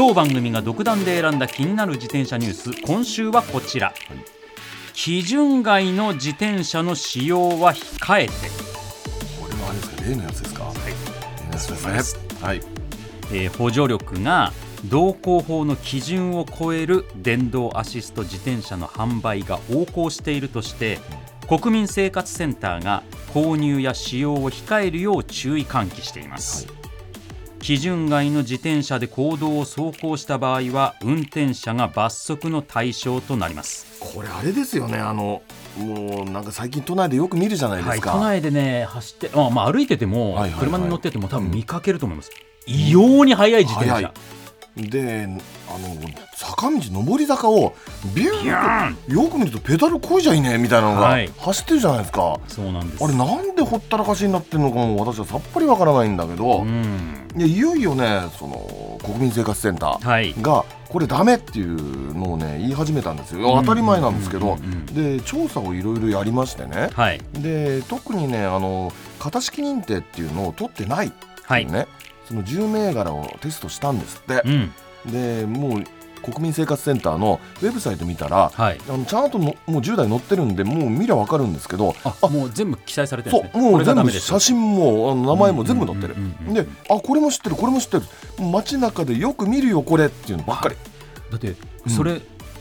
当番組が独断で選んだ気になる自転車ニュース。今週はこちら、基準外の自転車の使用は控えて。これはあれですか例のやつですか？はい。例のやつですね。はい。えー補助力が道交法の基準を超える電動アシスト自転車の販売が横行しているとして国民生活センターが購入や使用を控えるよう注意喚起しています、基準外の自転車で公道を走行した場合は運転者が罰則の対象となります。これあれですよね。あのもうなんか最近都内でよく見るじゃないではい、すか、都内でね走って、まあ、まあ歩いてても、はいはいはい。車に乗ってても多分見かけると思います、異様に速い自転車、速いであの坂道上り坂をビューンーンよく見るとペダルこいじゃいねみたいなのがはい。走ってるじゃないですか、そうなんです。あれなんでほったらかしになってるのかも私はさっぱりわからないんだけど、うん。いやいよいよねその国民生活センターはい。がこれダメっていうのをね言い始めたんですよ。当たり前なんですけど。うんうんうん。うんで調査をいろいろやりましてね。はい。で特にねあの型式認定っていうのを取ってないってはいいうね、その10銘柄をテストしたんですって。う、ん。でもう国民生活センターのウェブサイト見たらはい。あのちゃんとのもう10台載ってるんでもう見りゃ分かるんですけどあもう全部記載されてるんですね。そうもう全部写真もあの名前も全部載ってる。うんうんうんうんであこれも知ってるこれも知ってる。街中でよく見るよこれっていうのばっかり。だってうん。それ、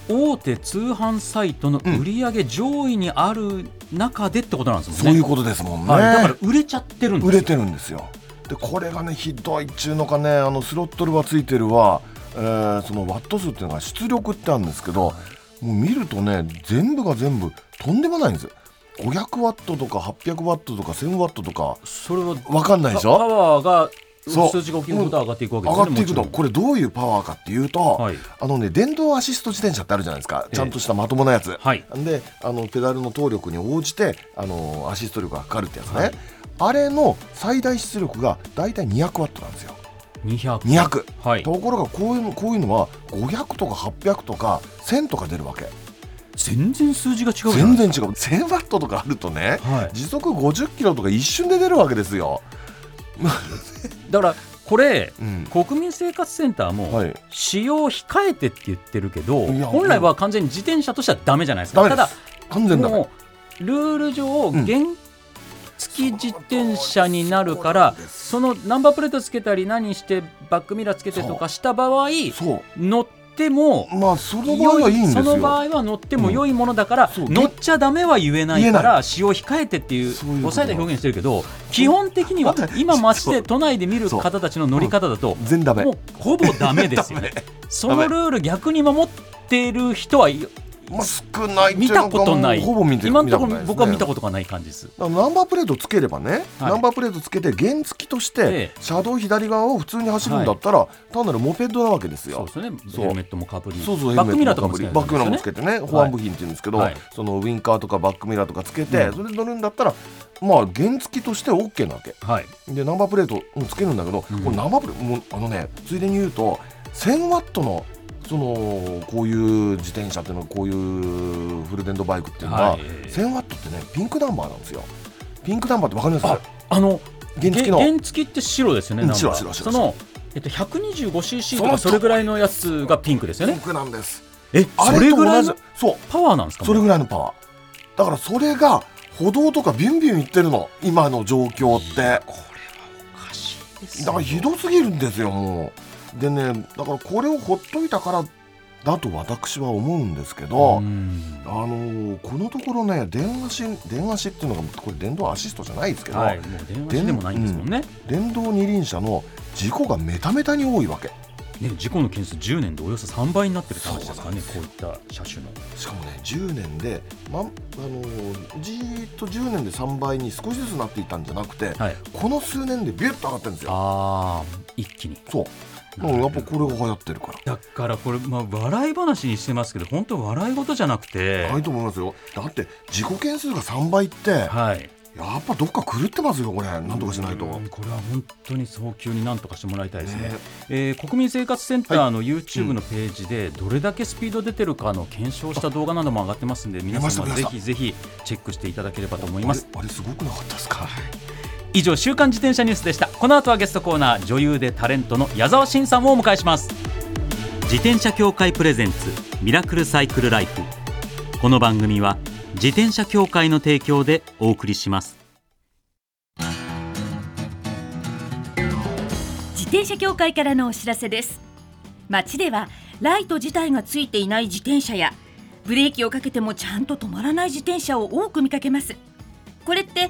大手通販サイトの売り上げ上位にある中でってことなんですもんね、そういうことですもんね、はい、だから売れちゃってるんですよ。売れてるんですよでこれがねひどいっちゅうのかねあのスロットルはついてるわ、えーそのワット数っていうのが出力ってあるんですけどもう見るとね全部が全部とんでもないんです。500ワットとか800ワットとか1000ワットとかそれはわかんないでしパょワーがそう。数値が大きいほど上がっていくわけで上すよねがっていくとこれどういうパワーかっていうと、はい。あのね電動アシスト自転車ってあるじゃないですか、ええちゃんとしたまともなやつ、はい。であのペダルの動力に応じてあのアシスト力がかかるってやつね、はいあれの最大出力がだいたい200ワットなんですよ。ろん200 200、はい。ところがこういうのこういうのは500とか800とか1000とか出るわけ。全然数字が違う全然違う。1000ワットとかあるとねはい、時速50キロとか一瞬で出るわけですよ、だからこれうん。国民生活センターもはい、使用控えてって言ってるけど本来は完全に自転車としてはダメじゃないですか。ただ完全ダメ。もうルール上ん。原付き自転車になるからそのナンバープレートつけたり何してバックミラーつけてとかした場合乗ってもまあその場合はいいんですよ。その場合は乗っても良いものだから、乗っちゃダメは言えないから使用控えてっていう抑えた表現してるけど基本的には今街で都内で見る方たちの乗り方だと全ダメ。もうほぼダメですよね。そのルール逆に守ってる人はいまあ、少ない見たことない。ほぼ見て今のところ僕は見たこことがない感じです。ナンバープレートつければね、はい。ナンバープレートつけて原付としえ。てえ車道左側を普通に走るんだったら、単なるモペッドなわけですよ。そうですよね。ヘルメットもかぶりそうそうバックミラーとかもヘつけルメットもかぶりバックミラーもつけててね、保安部品って言うんですけど、はい。そのウインカーとかバックミラーとかつけて、うん。それで乗るんだったらまあ原付として OK なわけ。はい。でナンバープレートもつけるんだけど、うん。これナンバープレートもうあのねついでに言うと1000ワットのそのこういう自転車っていうのはこういうフル電動バイクっていうのは、はい。1000ワットってねピンクナンバーなんですよ。ピンクナンバーってわかります？ああの原付の。原付って白ですよね白白白。そのえっと 125cc とかそれぐらいのやつがピンクですよね？ピンクなんです。えあそれぐらいのじそう。パワーなんですか？それぐらいのパワー。だからそれが歩道とかビュンビュンいってるの。今の状況って。これはおかしいですだからひどすぎるんですよもうでねだからこれをほっといたからだと私は思うんですけど、うんあのーこのところね電足電足っていうのがこれ電動アシストじゃないですけど、はい電話でもないんですもんね電動二輪車の事故がメタメタに多いわけね、事故の件数10年でおよそ3倍になってるって話ですかね、こういった車種の。しかもね10年で、まあのじーっと10年で3倍に少しずつなっていったんじゃなくて、はい、この数年でビュッと上がってるんですよ。ああ、一気に。そううん、やっぱこれが流行ってるから。だからこれ、まあ、笑い話にしてますけど本当笑い事じゃなくて、ないと思いますよ。だって事故件数が3倍って、はい、やっぱどっか狂ってますよこれ。なんとかしないと。うんこれは本当に早急になんとかしてもらいたいですね。ねえー国民生活センターの YouTube のページでどれだけスピード出てるかの検証した動画なども上がってますんで皆様ぜひぜひチェックしていただければと思います。あれすごくなかったですか？以上週刊自転車ニュースでした。この後はゲストコーナー女優でタレントの矢沢慎さんをお迎えします。自転車協会プレゼンツミラクルサイクルライフ。この番組は自転車協会の提供でお送りします。自転車協会からのお知らせです。街ではライト自体がついていない自転車やブレーキをかけてもちゃんと止まらない自転車を多く見かけます。これって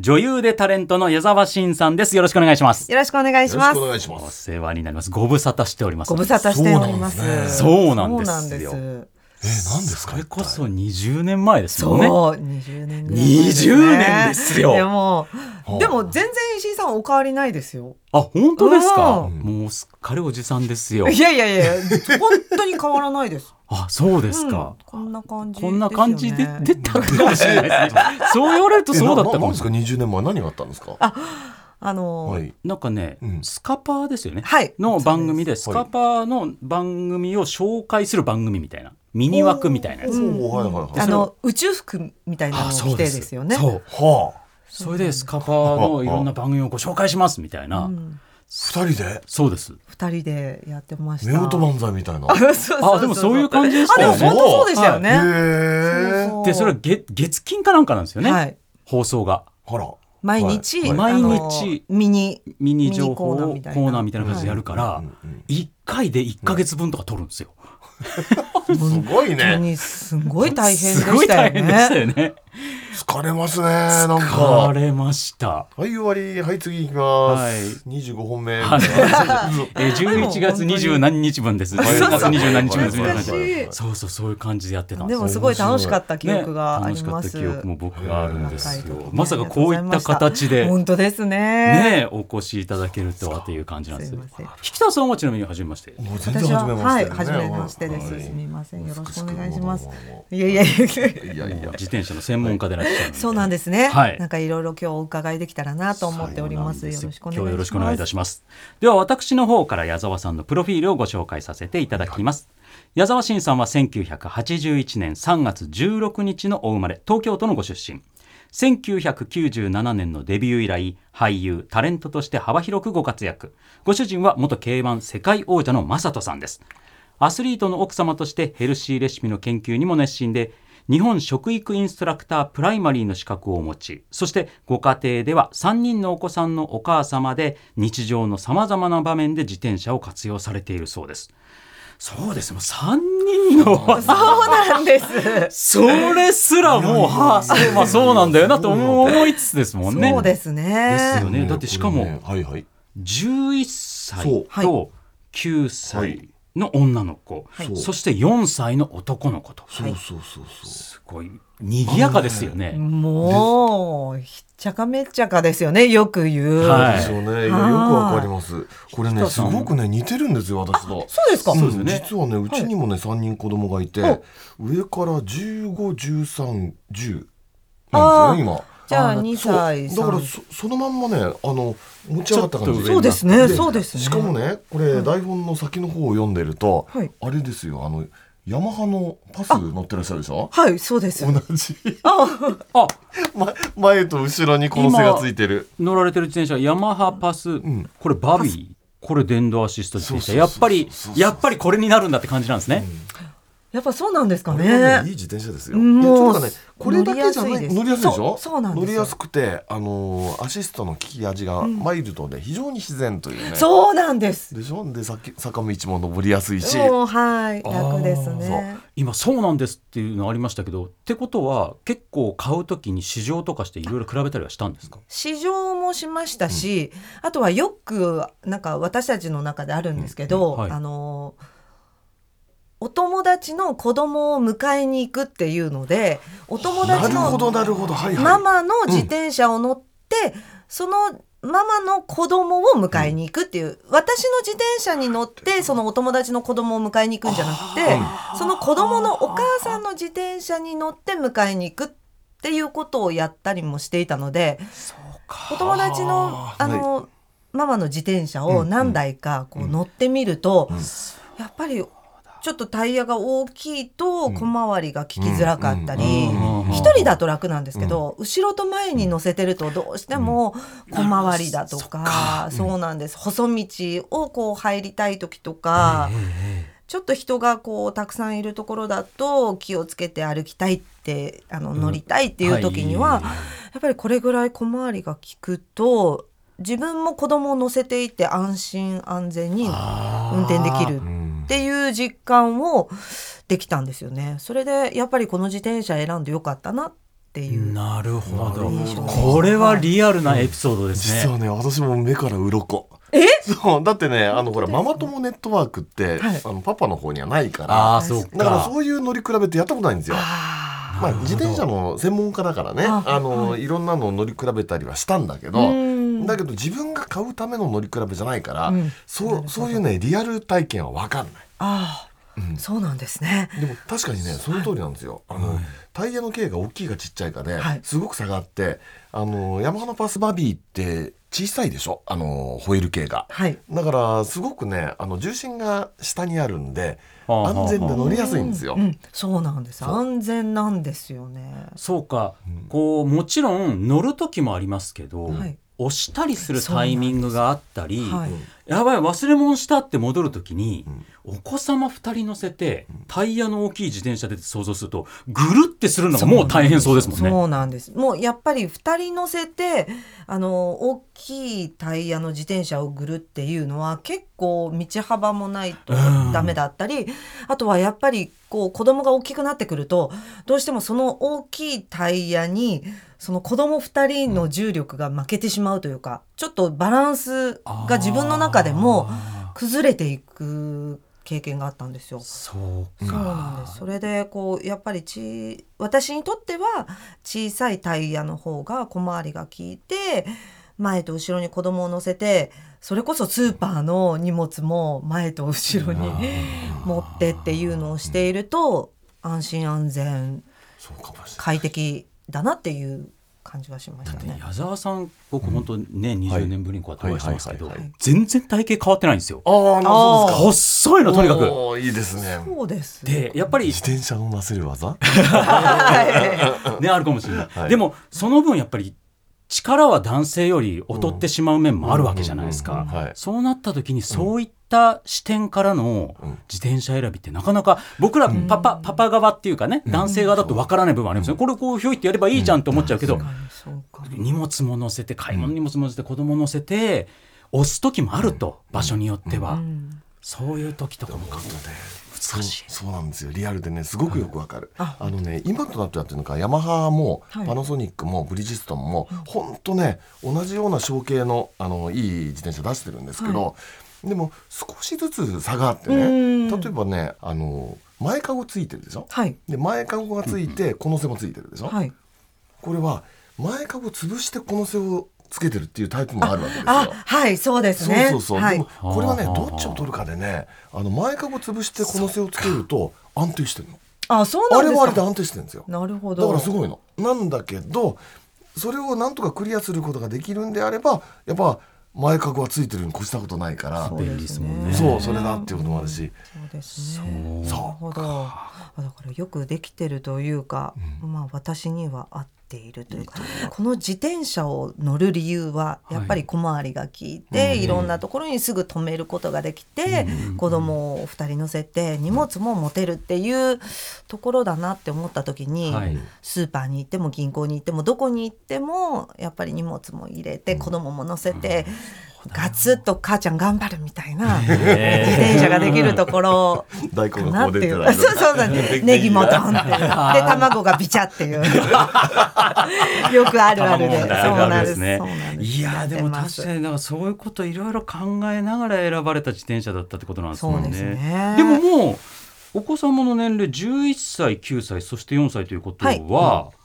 女優でタレントの矢沢慎さんです。よろしくお願いします。よろしくお願いします。よろしくお。願いしまおす。世話になります。ご無沙汰しております。ご無沙汰しております。そうなんですそうなんですよえ何ですか。それこそ20年前ですもんねそう、20年ぐらい前20年ですよでもはあ、でも全然石井さんお変わりないですよ。あ本当ですか？うんもうすっかりおじさんですよいやいやいや、本当に変わらないです。あそうですか、うんこんな感じですよね。こんな感じで出たかもしれないですね。そう言われるとそうだったかもしれない。えなななんですか？20年前何があったんですか？あのー、はい。なんかね、うんスカパーですよね。はい。の番組でスすカパーの番組を紹介する番組みたいなミニ枠みたいなやつ。おーはいはいはい。あの宇宙服みたいなのを着てですよね。そう。はあ。それでスカパーのいろんな番組をご紹介しますみたいな。うん二人で？そうです。二人でやってました。夫婦漫才みたいな。あでもそういう感じでしあでもたよね。本当そうでしたよね。へえ。そうでそれは月月金かなんかなんですよね。はい。放送がほら。毎日、はい毎日ミニミニ情報をコーナーみたいな感じでやるからうんうん1回で1か月分とか撮るんですよ。すごい本当ね。にすごい大変で すごいしたよ大変でしたね。疲れますね。なん疲か。れました。はい終わりはい次行きます。はい二十五本目。はい えー、11月二十何日分です。11月二十何日分です。そうそうそういう感じでやってたんでもすごい楽しかった記憶があ楽しかったります。記憶も僕があるんですよ。まさかこういった形で本当ですね。ねお越しいただけるとはという感じなんです。引田さんはちなみに初めまして。もう全然私は初めまして、はい初めましてです。はいすみませんよろしくお願いします。いやいやいや。ういやいや。自転車の専門家でいらっしゃるんで。そうなんですね。はいなんかいろいろ今日お伺いできたらなと思っております。よろしくお願いします。今日よろしくお願いいたします。では私の方から矢沢さんのプロフィールをご紹介させていただきます。矢沢慎さんは1981年3月16日のお生まれ、東京都のご出身。1997年のデビュー以来、俳優、タレントとして幅広くご活躍。ご主人は元 K1 世界王者の正人さんです。アスリートの奥様としてヘルシーレシピの研究にも熱心で、日本食育インストラクタープライマリーの資格をお持ち、そしてご家庭では3人のお子さんのお母様で日常の様々な場面で自転車を活用されているそうです。そうです。もう3人のそうなんです。それすらもう、はあ、そう、まあそうなんだよなと思思いつつですもんね。そうですね。ですよね。だってしかも、はいはい。11歳と9歳の女の子、はい。そして4歳の男の子と。そうそうそうそう。すごい。賑やかですよね。もうひっちゃかめっちゃかですよね。よく言う、はい。ですよね。い。やよくわかります。これねすごくね似てるんですよ私と。そうですか？そうですよね。実はねうちにもね三人子供がいて、上から十五、十三、十。なんですよね今。じゃああ2そう。歳だから3そそのまんまねあの持ち上がった感じそうですね。そうですね。しかもねこれ台本の先の方を読んでると、はい。あれですよあのヤマハのパス乗ってらっしゃるでしょ？はいそうです。同じ。あ。ま前と後ろにこの背がついてる。乗られてる自転車ヤマハパス、ん。これバビー？これ電動アシスト自転車。やっぱりやっぱりこれになるんだって感じなんですね。やっぱそうなんですかね。いいね自転車ですよ。もうねこれだけじゃない乗りやすいでしょ？そうなんですよ。乗りやすくてあのーアシストの利き味がマイルドで非常に自然というね。そうなんです。でしょ？でさっき坂道も登りやすいし。もうはい楽ですね。今そうなんですっていうのありましたけどってことは結構買うときに市場とかしていろいろ比べたりはしたんですか？試乗もしましたし、あとはよくなんか私たちの中であるんですけど、うん。はい。あのお友達の子供を迎えに行くっていうのでお友な達の。ママの自転車を乗って、そのママの子供を迎えに行くっていう、私の自転車に乗ってそのお友達の子供を迎えに行くんじゃなくてその子供のお母さんの自転車に乗って迎えに行くっていうことをやったりもしていたのでお友達のあの、ママの自転車を何台かこう乗ってみると、やっぱりちょっとタイヤが大きいと小回りが利きづらかったり一人だと楽なんですけど、後ろと前に乗せてるとどうしても小回りだとか、そうなんです細道をこう入りたい時とか。ちょっと人がこうたくさんいるところだと気をつけて歩きたいってあの乗りたいっていう時には、はいやっぱりこれぐらい小回りが利くと自分も子供を乗せていて安心安全に運転できるうんっていう実感をできたんですよね。それでやっぱりこの自転車選んでよかったなっていう。なるほど。これはリアルなエピソードですね。実はね。私も目から鱗。え？そう。だってねあのほらママ友ネットワークって、はい。あのパパの方にはないかあら。あそうか。だからそういう乗り比べってやったことないんですよ。あまあ、自転車の専門家だからね。ああの、い、ろんなのを乗り比べたりはしたんだけどうんだけど自分が買うための乗り比べじゃないから、うんそうそういうねリアル体験は分かんない。あうんそうなんですね。でも確かにねその通りなんですよ。あの、タイヤの径が大きいかちっちゃいかで、はいすごく差があってあのヤマハのパスバビーって小さいでしょ？あのホイール径が。はい。だからすごくねあの重心が下にあるんではあはあ安全で乗りやすいんですよ。うん、そうなんです。安全なんですよね。そうか、こうもちろん乗る時もありますけど、はい押したりするタイミングがあったり、はい。やばい忘れ物したって戻る時に、お子様2人乗せてタイヤの大きい自転車で想像するとぐるってするのがもう大変そうですもんね。そうなんです。もうやっぱり二人乗せてあの大きいタイヤの自転車をぐるっていうのは結構道幅もないとダメだったり、あとはやっぱりこう子供が大きくなってくるとどうしてもその大きいタイヤにその子供二人の重力が負けてしまうというか、ちょっとバランスが自分の中でも崩れていく経験があったんですよ。そうそうなんです。それでこうやっぱりち私にとっては小さいタイヤの方が小回りが効いて前と後ろに子供を乗せてそれこそスーパーの荷物も前と後ろに持ってっていうのをしていると安心安全。快適だなっていう感じがしましたね。矢沢さん僕本当ね、20年ぶりにこうやってお会いしてますけど、はいはいはい全然体型変わってないんですよ。ああ、なるほどですか。細いのとにかく。いいですね。そうです。でやっぱり自転車をなせる技？ねあるかもしれない、はいでもその分やっぱり力は男性より劣ってしまう面もあるわけじゃないですかそうなった時にそういった視点からのうん。自転車選びってなかなか僕らパパパパ側っていうかね男性側だとわからない部分ありますよこれこうひょいってやればいいじゃんと思っちゃうけど荷物も乗せて買い物荷物も乗せて子供乗せて押す時もあると場所によっては。うん。そういう時とかも考えそうそうなんですよ。リアルでねすごくよくわかる、ああのね今となってはっていうのかヤマハもはい。パナソニックもブリヂストンも本当ね同じような小径のあのいい自転車出してるんですけど、でも少しずつ差があってうん。ね例えばねあの前かごついてるでしょ？はい。で前かごがついてこの背もついてるでしょ、はい。これは前かご潰してこの背をつけてるっていうタイプもあるわけですあよ。はいそうですそうねそうそう、はい。でもこれはねはあどっちを取るかでねあの前かご潰してこの背をつけると安定してるの。あそうなんですか。あれはあれで安定してるんですよ。なるほだかどらすごいの。なんだけどそれをなんとかクリアすることができるんであればやっぱ前かごはついてるに越したことないから。そう便利ですもんね。そうそれだっていうこともあるし。そうですね。そうなるほど。あだからよくできてるというか、まあ私には合っているというかこの自転車を乗る理由はやっぱり小回りが効いて、い、ろんなところにすぐ止めることができて、子供を2人乗せて荷物も持てるっていうところだなって思った時に、はい。スーパーに行っても銀行に行ってもどこに行ってもやっぱり荷物も入れて子供も乗せて、ガツッと母ちゃん頑張るみたいな自転車ができるところ。か 大根がなっていう。こう出てたりそうそうネギもドンって で卵がビチャっていう。よくあるあるで。そうなんです。ねいやーでも確かになんかそういうこといろいろ考えながら選ばれた自転車だったってことなんですもんね。でももうお子様の年齢11歳9歳そして4歳ということは、はい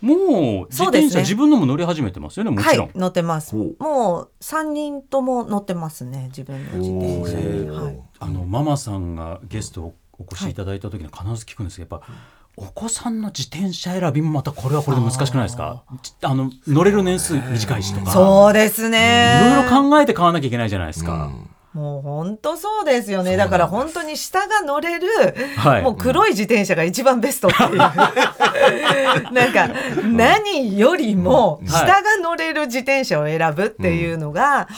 もう自そうですね。転車、自分のも乗り始めてますよねもちろん。はい乗ってます。もう三人とも乗ってますね自分の自転車おーはい。あのママさんがゲストお越しいただいた時には必ず聞くんですけどやっぱお子さんの自転車選びもまたこれはこれで難しくないですか？ちあの乗れる年数短いしとか。そうですいねろいろ考えて買わなきゃいけないじゃないですか。もう本当そうですよね。だから本当に下が乗れる、はい。もう黒い自転車が一番ベストっていう。なんか何よりも下が乗れる自転車を選ぶっていうのが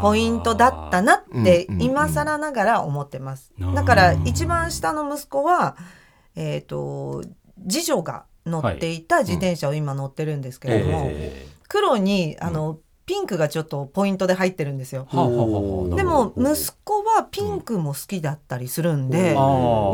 ポイントだったなってうん今更ながら思ってます。うんだから一番下の息子はえっ、と次女が乗っていた自転車を今乗ってるんですけれども、え黒にあのピンクがちょっとポイントで入ってるんですよ。でも息子はピンクも好きだったりするんで、意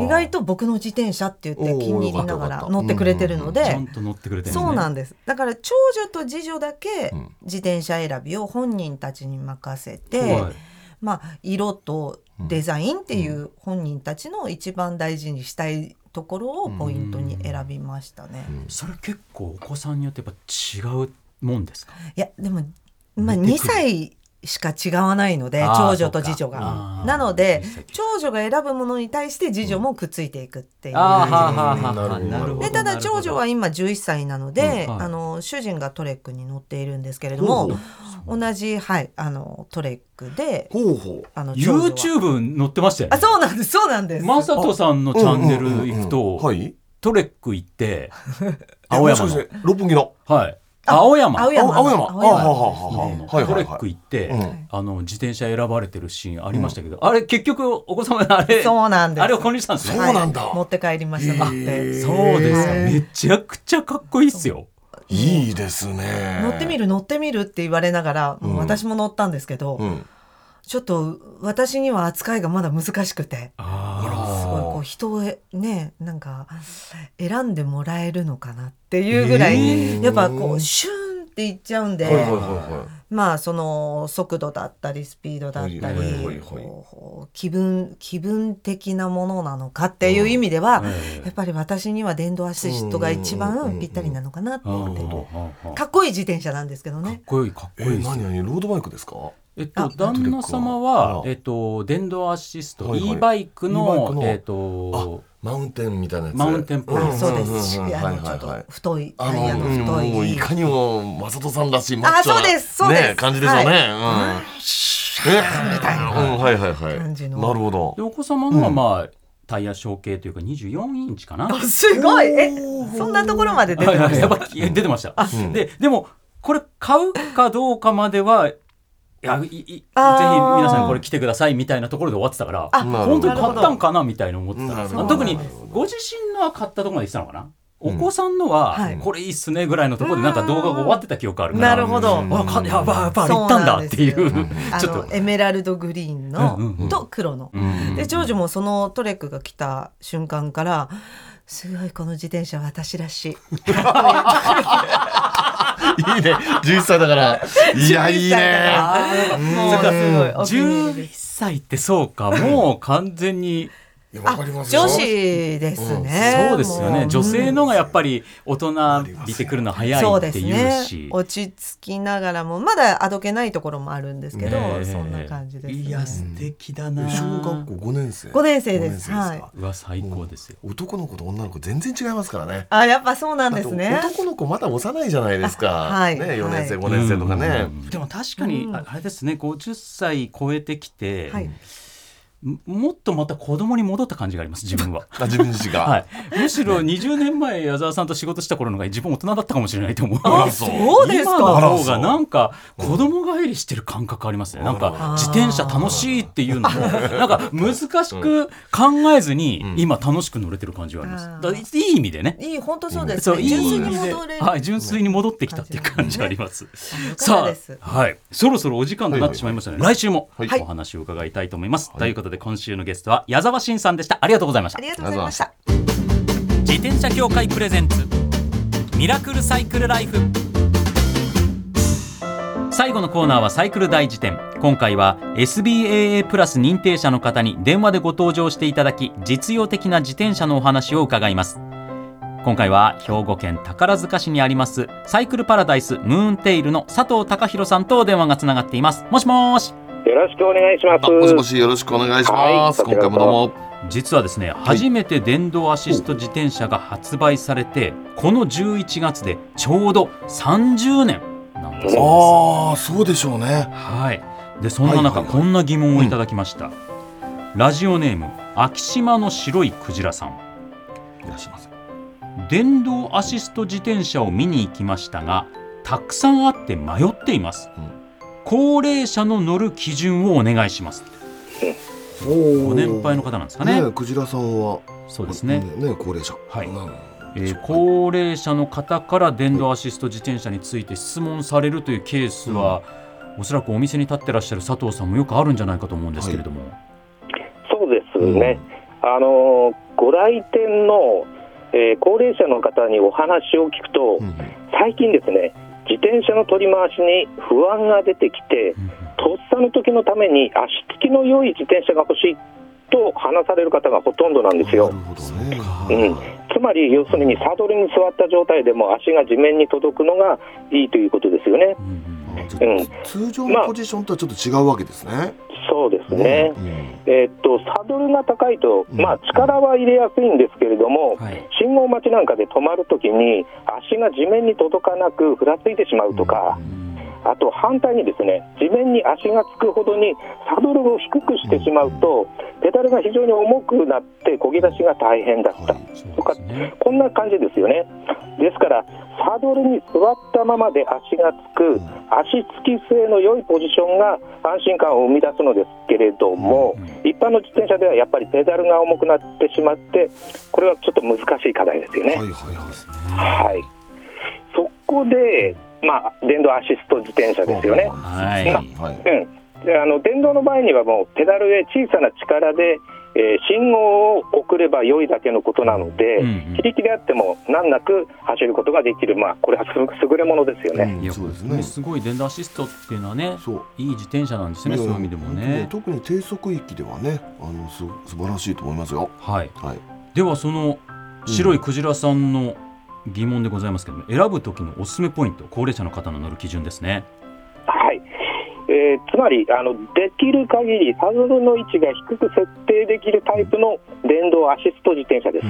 外と僕の自転車って言って気に入りながら乗ってくれてるのでちゃんと乗ってくれてるんですね。そうなんです。だから長女と次女だけうん。自転車選びを本人たちに任せて、はい。まあ色とデザインっていう本人たちの一番大事にしたいところをポイントに選びましたね。それ結構お子さんによってやっぱ違うもんですか？いやでも、まあ、2似てくる。歳しか違わないので長女と次女が。ーなので長女が選ぶものに対して次女もくっついていくっていう。感あはあじですね。ただ長女は今11歳なので、うんはい。あの主人が Trek に乗っているんですけれども、同じ、はい、あの Trek でほうほう。あの YouTube 載ってましたよね。あそうなんですそうなんです。マサトさんのチャンネル行くと、はい。 Trek 行って 青山の。六本木の。はい青山。青山。青山。青山。あはははは。うんはいはいはい。 Trek 行って、うん。あの自転車選ばれてるシーンありましたけど、あれ結局お子様のあれそうなんです。あれを購入したんですね。そうなんだ。はい。持って帰りました。乗って。へー。そうですかはいめちゃくちゃかっこいいっすよ。いいですね。乗ってみる乗ってみるって言われながら、もう私も乗ったんですけど、うん。ちょっと私には扱いがまだ難しくて。あ人をねなんか選んでもらえるのかなっていうぐらい、えー。やっぱこうシューンっていっちゃうんで、はいはいはいはまあその速度だったりスピードだったり、はいはいはいはい。こう気分気分的なものなのかっていう意味では、ええやっぱり私には電動アシストが一番ぴったりなのかなってあ思ってーかっこいい自転車なんですけどかっね。こいいかっいこいいえ何何ロードバイクですか？えっとあ旦那様あ。はえっと電動アシストはいはい。e バイク e のクの。えっとマウンテンみたいなやつ。マウンテンっぽいん。そうです。んんんあはいはいのちょっとはい太いあタイヤの太い。もういかにも正人さんらしいマッチョなあそうです。そうです。ね、感じでしょうね。はうん。えみたいな。うん、はいはいはい。感じの。なるほど。で。お子様のはまあタイヤ小径というか24インチかな。あすごい。えそんなところまで出てました？はいはい。やっぱ出てました。うん。ででもこれ買うかどうかまではいやいいぜひ皆さんこれ来てくださいみたいなところで終わってたから本当に買ったんかなみたいな思ってた特にご自身のは買ったところまで来てたのかな、お子さんのは、はい。これいいっすねぐらいのところでなんか動画が終わってた記憶あるから。なるほど。うん。あかやばいやばいあれ行ったんだっていう。ちょっと。エメラルドグリーンの、と黒の。うんで長女もそのトレックが来た瞬間からすごいこの自転車私らしい。いいね。11歳だから。いやいいね。もうすごいお気に入り11です歳ってそうか。もう完全に女子ですね、そうですよね。女性のがやっぱり大人びてくるの早いっていうですね。し。落ち着きながらもまだあどけないところもあるんですけど、そんな感じです、ね、いや素敵だな。小学校5年生。五年生です。五か。うわ最高ですよ。男の子と女の子全然違いますからね。あやっぱそうなんですね。男の子まだ幼いじゃないですか、はい。ね、4年生、はい。5年生とかね、うん。でも確かにうん。ああれですね。50歳超えてきて、はいももっとまた子供に戻った感じがあります自分は。あ自分自身が、はい、むしろ20年前矢沢さんと仕事した頃のが自分大人だったかもしれないと思う。あそう。そうですか。今の方がなんか子供帰りしてる感覚ありますね。なんか自転車楽しいっていうのもなんか難しく考えずにうん。今楽しく乗れてる感じがあります。あー。だからいい意味でね。いい本当そうですそういいね純粋に意味で戻れる、はい、純粋に戻ってきたっていう感じがあります。よかったさです。あ、はい、そろそろお時間となってしまいましたので、来週もはい。お話を伺いたいと思います。はい。ということで、今週のゲストは矢沢慎さんでした。ありがとうございました。あ。りがとうございました。自転車協会プレゼンツミラクルサイクルライフ。最後のコーナーはサイクル大辞典。今回は SBAA プラス認定者の方に電話でご登場していただき実用的な自転車のお話を伺います。今回は兵庫県宝塚市にありますサイクルパラダイスムーンテイルの佐藤隆弘さんと電話がつながっています。もしもーしよろしくお願いします。あもしもしよろしくお願いします、はい今回もどうも実はですね、初めて電動アシスト自転車が発売されてこの11月でちょうど30年なんだそうですああそうでしょうねはい。でそんな中、はいはいはいこんな疑問をいただきました。ラジオネーム秋島の白いクジラさん。いらっしゃいませ電動アシスト自転車を見に行きましたが、たくさんあって迷っています。うん高齢者の乗る基準をお願いします。ご年配の方なんですかね。ねクジラさんはそうですね。ね高齢者はいうんえー高齢者の方から電動アシスト自転車について質問されるというケースは、おそらくお店に立ってらっしゃる佐藤さんもよくあるんじゃないかと思うんですけれども。そうですね。あのご来店の、えー高齢者の方にお話を聞くと、うん最近ですね、自転車の取り回しに不安が出てきて、とっさの時のために足つきの良い自転車が欲しいと話される方がほとんどなんですよ。うん、つまり要するにサドルに座った状態でも足が地面に届くのがいいということですよね。うん通常のポジションとはちょっと違うわけですね。そうですね。うんえーっとサドルが高いと、うんまあ、力は入れやすいんですけれども、はい。信号待ちなんかで止まるときに足が地面に届かなくふらついてしまうとか、あと反対にですね地面に足がつくほどにサドルを低くしてしまうと、ペダルが非常に重くなって漕ぎ出しが大変だった、はいそうですね。こんな感じですよね。ですから、サドルに座ったままで足がつく、足つき性の良いポジションが安心感を生み出すのですけれども、一般の自転車ではやっぱりペダルが重くなってしまって、これはちょっと難しい課題ですよね。はいはいはい。はい。そこで、まあ、電動アシスト自転車ですよね。はいはい。うん、であの電動の場合にはもうペダルへ小さな力で、えー信号を送れば良いだけのことなので、うんうん自力であっても難なく走ることができる、まあ、これはす優れものですよね。いやそうですね。すごい電動アシストっていうのはね、そう。いい自転車なんですね。そういう意味でもね。特に低速域ではね、あのす素晴らしいと思いますよ。はい。はい。ではその白いクジラさんの疑問でございますけども、選ぶ時のおすすめポイント、高齢者の方の乗る基準ですね。はいえーつまりあの、できる限りサドルの位置が低く設定できるタイプの電動アシスト自転車です。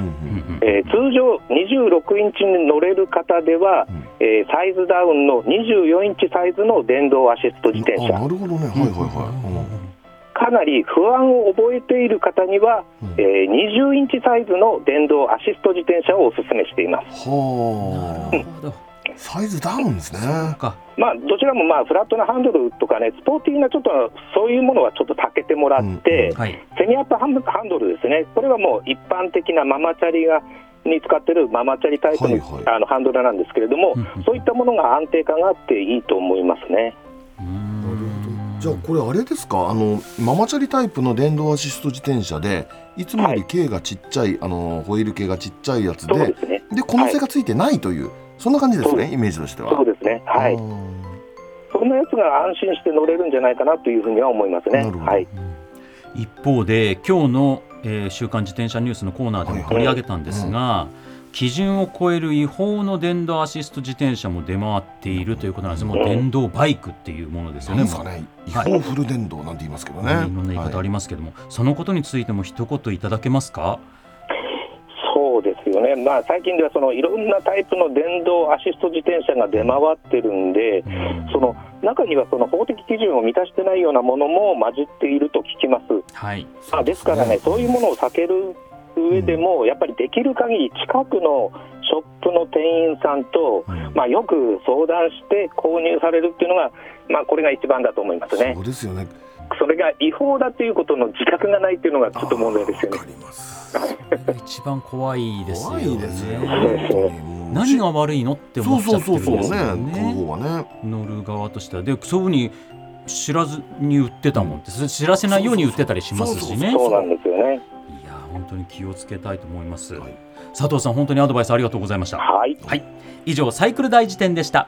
えー通常26インチに乗れる方では、うんえーサイズダウンの24インチサイズの電動アシスト自転あ、車なるほどね。はいはいはい。かなり不安を覚えている方には、うんえー20インチサイズの電動アシスト自転車をお勧めしています、はなるほど。あ。サイズダウンですね。か。まあ、どちらもまあフラットなハンドルとかねスポーティーなちょっとそういうものはちょっと避けてもらって、うんはい。セミアップハンドルですねこれはもう一般的なママチャリがに使ってるママチャリタイプの,、はいはいあのハンドルなんですけれども、うんうんそういったものが安定感があっていいと思いますね。うーなるほんど。じゃあこれあれですか？あのママチャリタイプの電動アシスト自転車でいつもより径がちっちゃい、あのホイール径がちっちゃいやつでですねでこの性がついてないという、そんな感じですねイメージとしては。そうですね。はい。そんなやつが安心して乗れるんじゃないかなというふうには思いますね。なるほど。はい。一方で今日の、えー週刊自転車ニュースのコーナーでも取り上げたんですが、基準を超える違法の電動アシスト自転車も出回っているということなんです。もう電動バイクっていうものですよね。ね。違法フル電動なんて言いますけどね、いろんな言い方ありますけども、そのことについても一言いただけますか？まあ最近ではそのいろんなタイプの電動アシスト自転車が出回ってるんで、うんその中にはその法的基準を満たしてないようなものも混じっていると聞きます。はい。まあ、ですからね、そういうものを避ける上でも、やっぱりできる限り近くのショップの店員さんと、うんまあ、よく相談して購入されるっていうのが、まあ、これが一番だと思いますねそ。うですよねそれが違法だということの自覚がないっていうのがちょっと問題ですよね。一番怖いですよ怖ね。いですよね。何が悪いのって思そうっちゃってるんですそうそうそうねよね。この方はね乗る側としては。でそういうふうに知らずに売ってたもんって。そ知らせないように売ってたりしますしね。そうなんですよね。いや本当に気をつけたいと思います、はい。佐藤さん本当にアドバイスありがとうございました。はい。はい。以上サイクル大辞典でした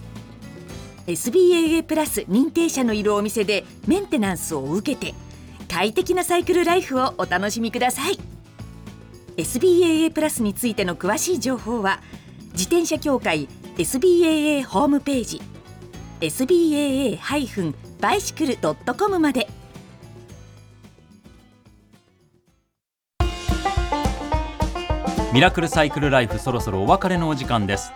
SBAA プラス認定者のいるお店でメンテナンスを受けて快適なサイクルライフをお楽しみください。SBAA プラスについての詳しい情報は自転車協会 SBAA ホームページ SBAA-bicycle.com まで。ミラクルサイクルライフそろそろお別れのお時間です。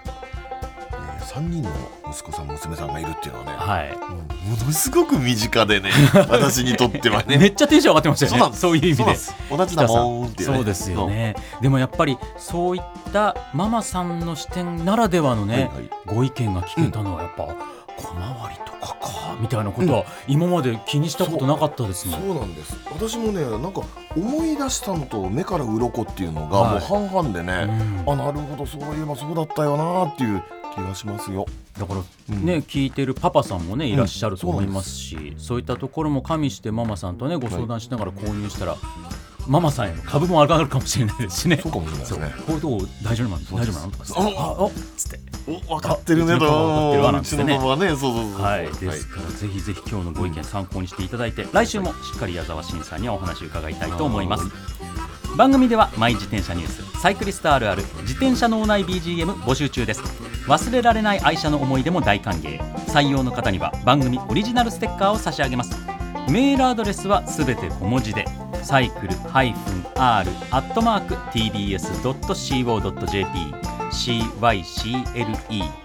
3人の息子さん娘さんがいるっていうのはね、はい。ものすごく身近でね 私にとってはね。めっちゃテンション上がってましたよね。そうなんです。そういう意味で。同じだもんっていうね。そうですよね。でもやっぱりそういったママさんの視点ならではのね、はいはい。ご意見が聞けたのはやっぱ、小回りとかかみたいなことは今まで気にしたことなかったですもん、そうなんです。私もねなんか思い出したのと目から鱗っていうのがはい。もう半々でね、うん。あなるほどそういえばそうだったよなっていう気がしますよ。だからうん。ね、聞いてるパパさんもねいらっしゃると思いますし、そういったところも加味してママさんとねご相談しながら購入したら、ママさんへの株も上がるかもしれないですしね。そうかもしれないですね。こういうとこ大丈夫なの大丈夫なの？とかさああおっつって。お分かってるねあうちのママはねそうそうそうはい、ですから、ぜひぜひ今日のご意見参考にしていただいて来週もしっかり矢沢慎さんにはお話を伺いたいと思います番組ではマイ自転車ニュースサイクリストあるある自転車脳内 BGM 募集中です。忘れられない愛車の思い出も大歓迎。採用の方には番組オリジナルステッカーを差し上げます。メールアドレスはすべて小文字でサイクル -r アットマーク tbs.co.jp cycle